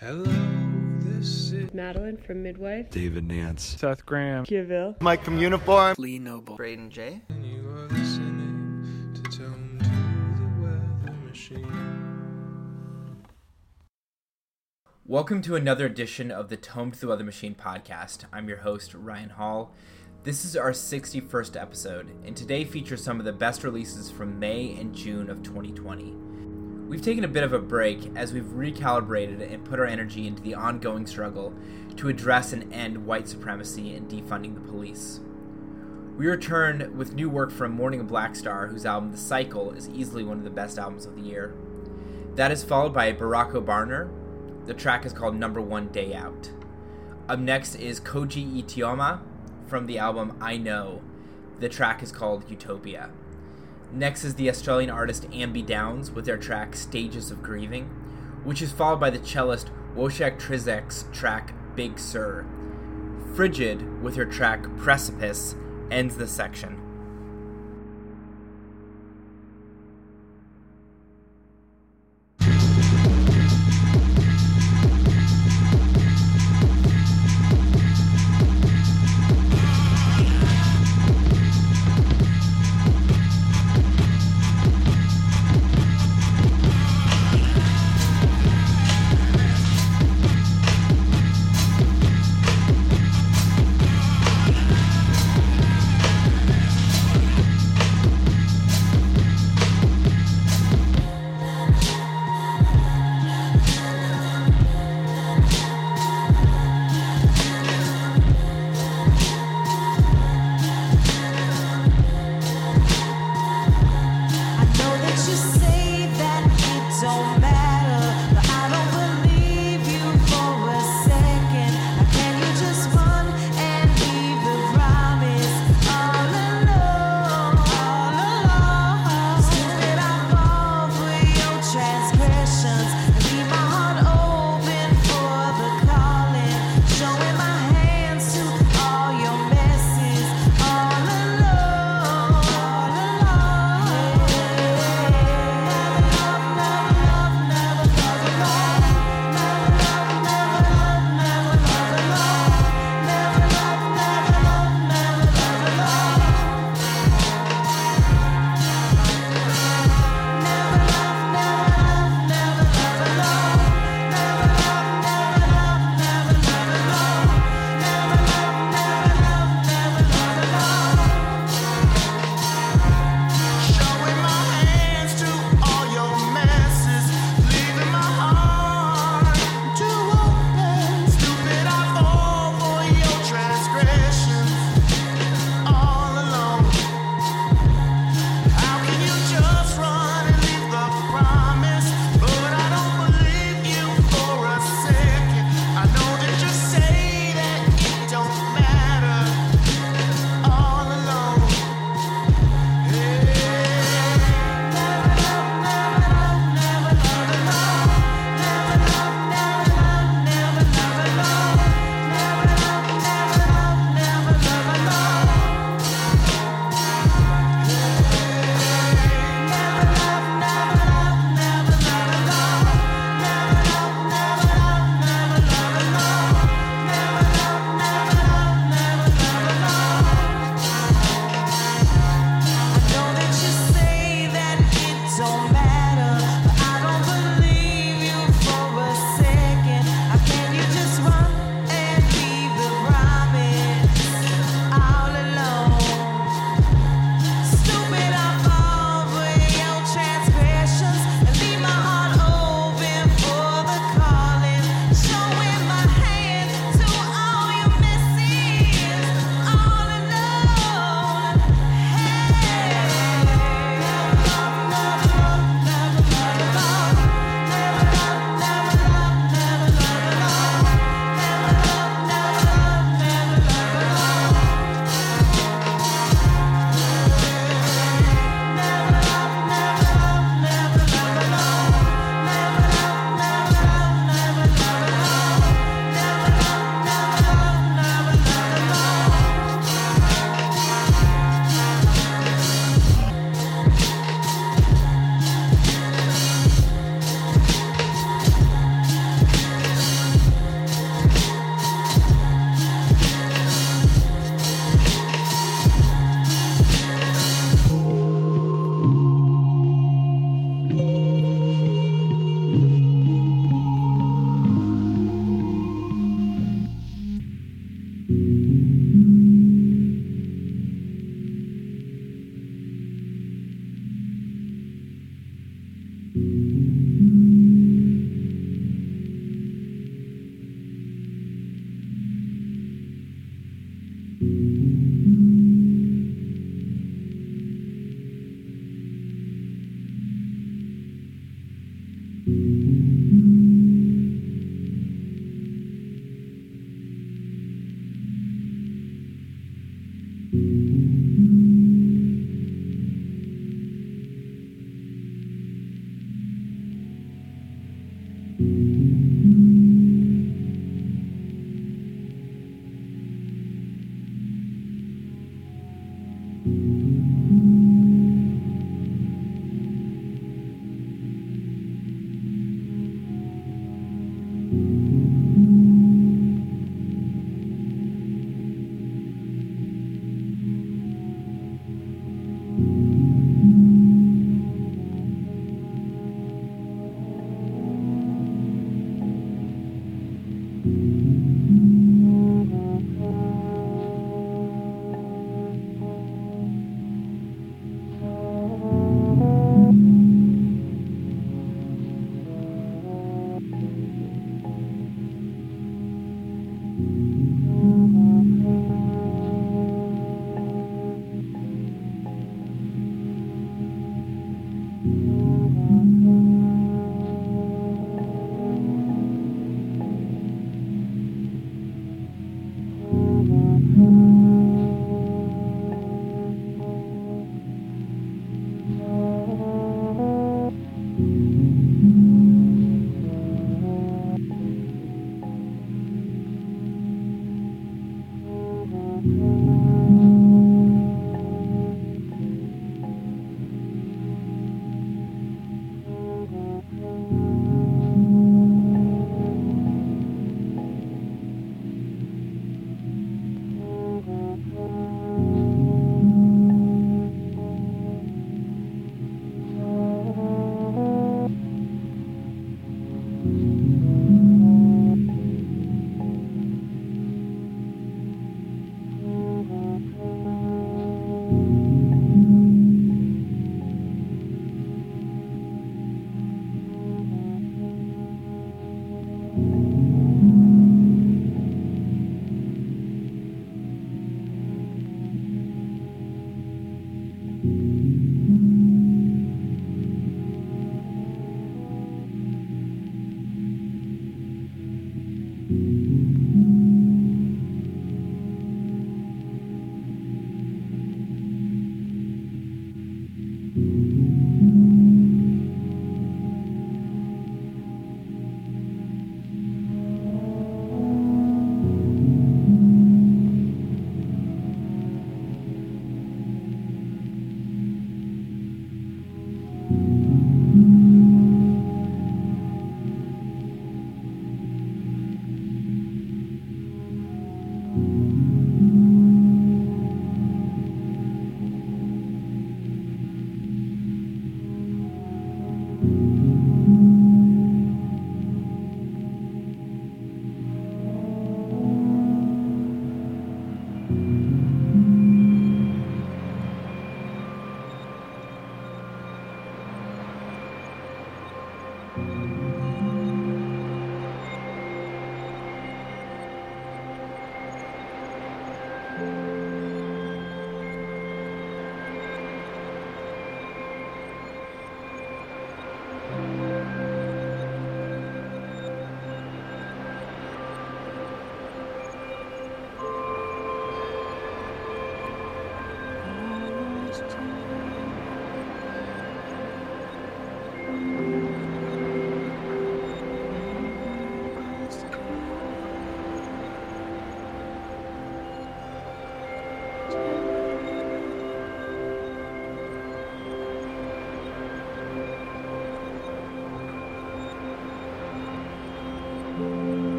Hello, this is Madeline from Midwife. David Nance. Seth Graham. Kiville. Mike from Uniform. Lee Noble. Braden J. and you are listening to Tome to the Weather Machine. Welcome to another edition of the Tome to the Weather Machine podcast. I'm your host, Ryan Hall. This is our 61st episode, and today features some of the best releases from May and June of 2020. We've taken a bit of a break as we've recalibrated and put our energy into the ongoing struggle to address and end white supremacy and defunding the police. We return with new work from Mourning of BLKstar, whose album The Cycle is easily one of the best albums of the year. That is followed by Barraco Barner. The track is called Number One Day Out. Up next is Koji Itoyama from the album I Know. The track is called Utopia. Next is the Australian artist amby downs with their track Stages of Grieving, which is followed by the cellist Wojtek Traczyk's track Big Sur. Frigid with her track Precipice ends the section.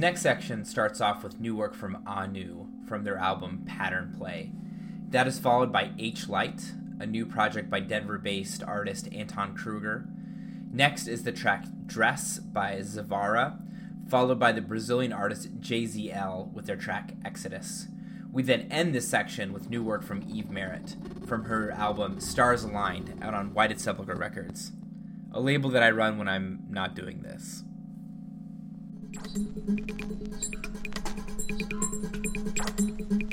Next section starts off with new work from Ahnnu from their album Pattern Play. That is followed by H Lite, a new project by Denver based artist Anton Kruger. Next is the track Dress by Zvrra, followed by the Brazilian artist JZL with their track Exodus. We then end this section with new work from Eve Maret from her album Stars Aligned out on Whited Sepulchre Records, a label that I run when I'm not doing this. Thank you.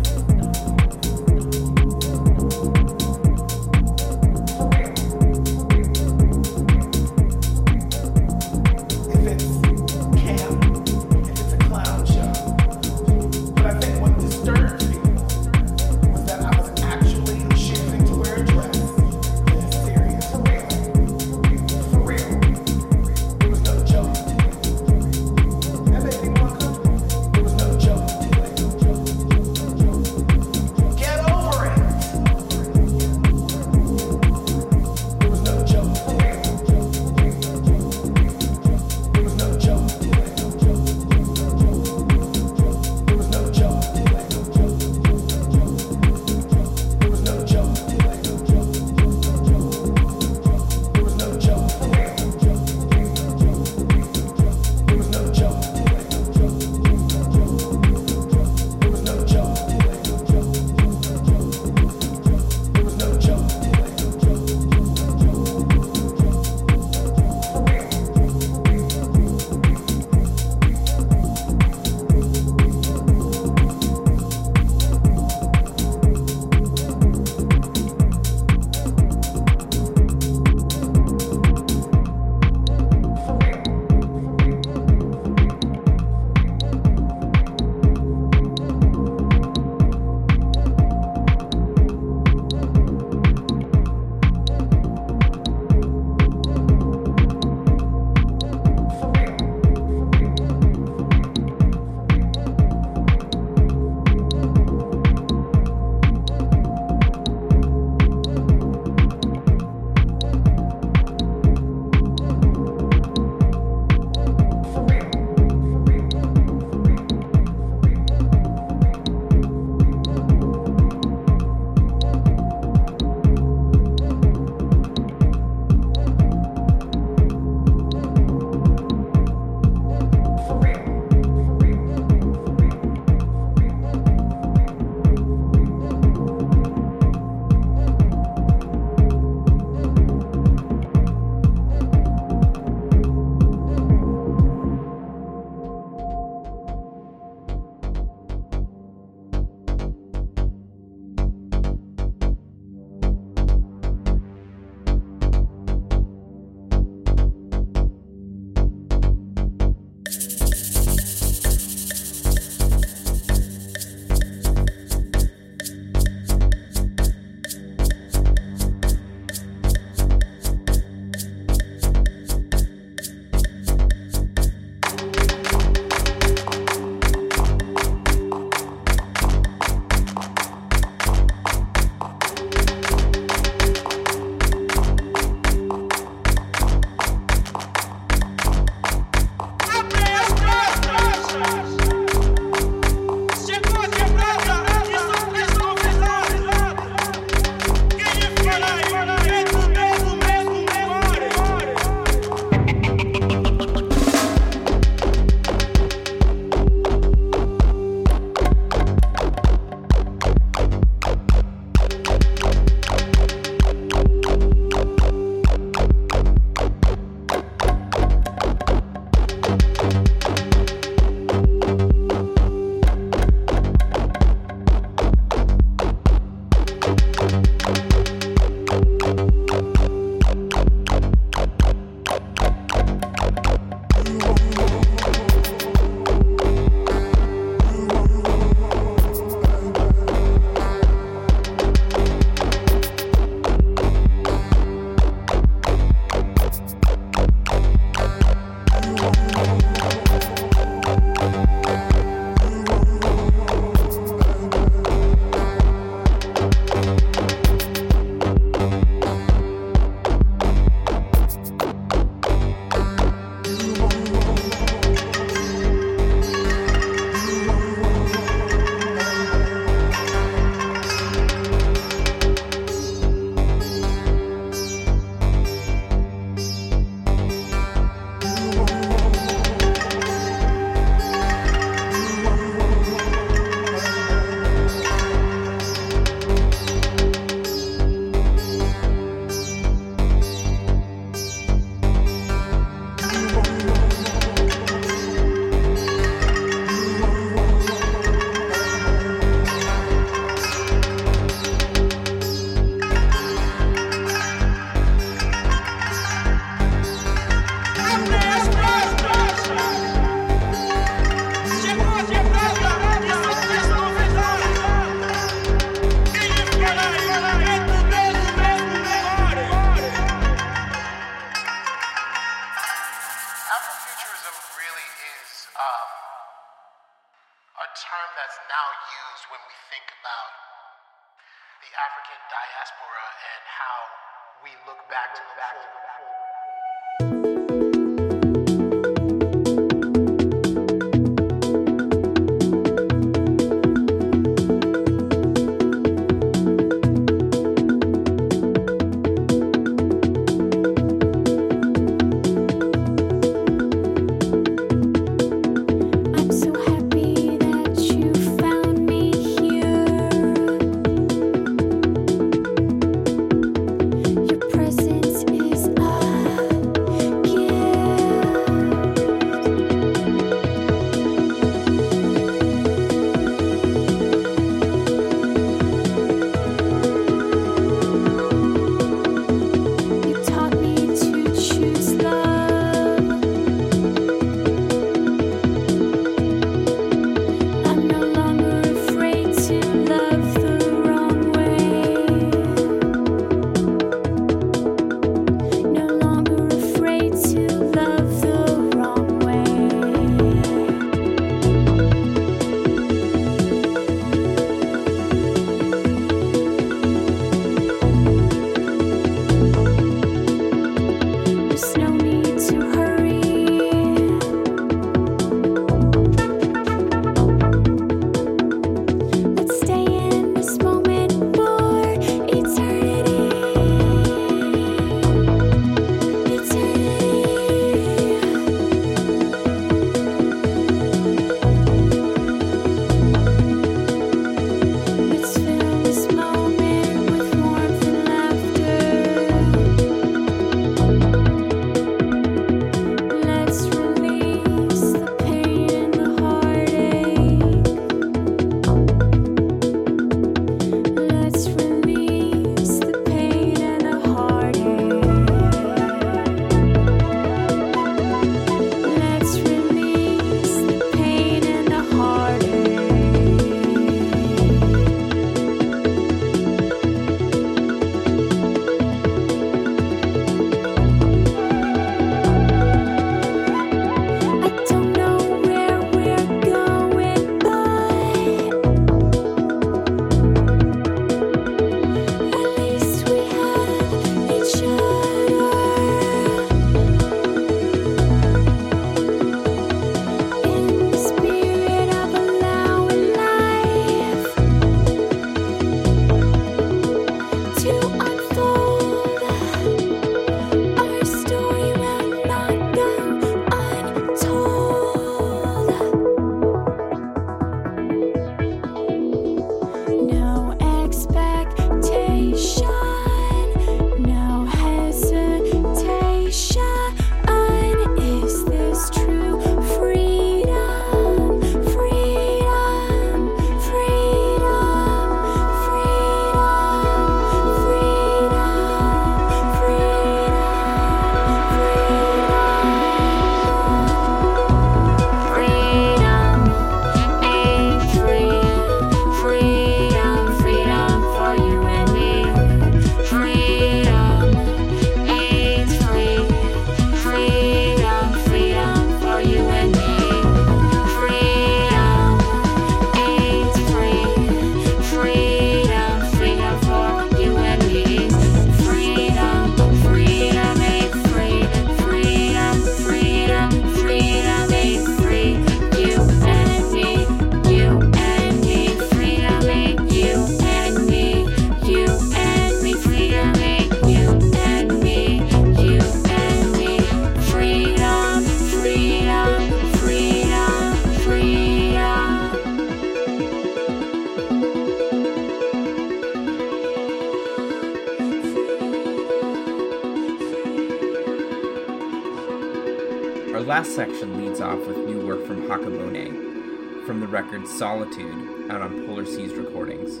record Solitude, out on Polar Seas Recordings.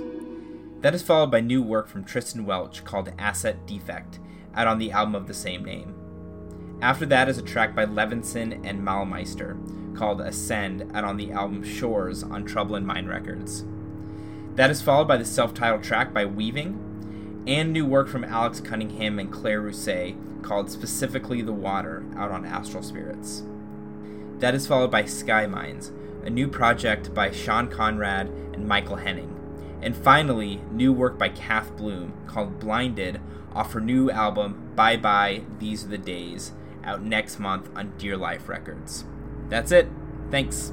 That is followed by new work from Tristan Welch called Asset Defect, out on the album of the same name. After that is a track by Levinson and Malmeister called Ascend, out on the album Shores on Trouble in Mind Records. That is followed by the self titled track by Weaving, and new work from Alex Cunningham and Claire Rousay called Specifically the Water, out on Astral Spirits. That is followed by Skyminds, a new project by Sean Conrad and Michael Henning. And finally, new work by Kath Bloom called Blinded off her new album Bye Bye These Are the Days, out next month on Dear Life Records. That's it. Thanks.